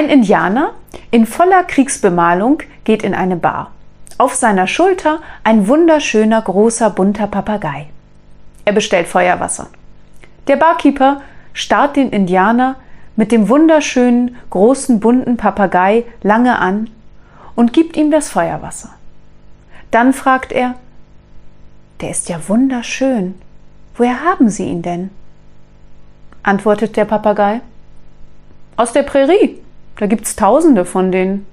Ein Indianer in voller Kriegsbemalung geht in eine Bar. Auf seiner Schulter ein wunderschöner großer bunter Papagei. Er bestellt Feuerwasser. Der Barkeeper starrt den Indianer mit dem wunderschönen großen bunten Papagei lange an und gibt ihm das Feuerwasser. Dann fragt er, der ist ja wunderschön. Woher haben Sie ihn denn? Antwortet der Papagei. Aus der Prärie. Da gibt's tausende von denen.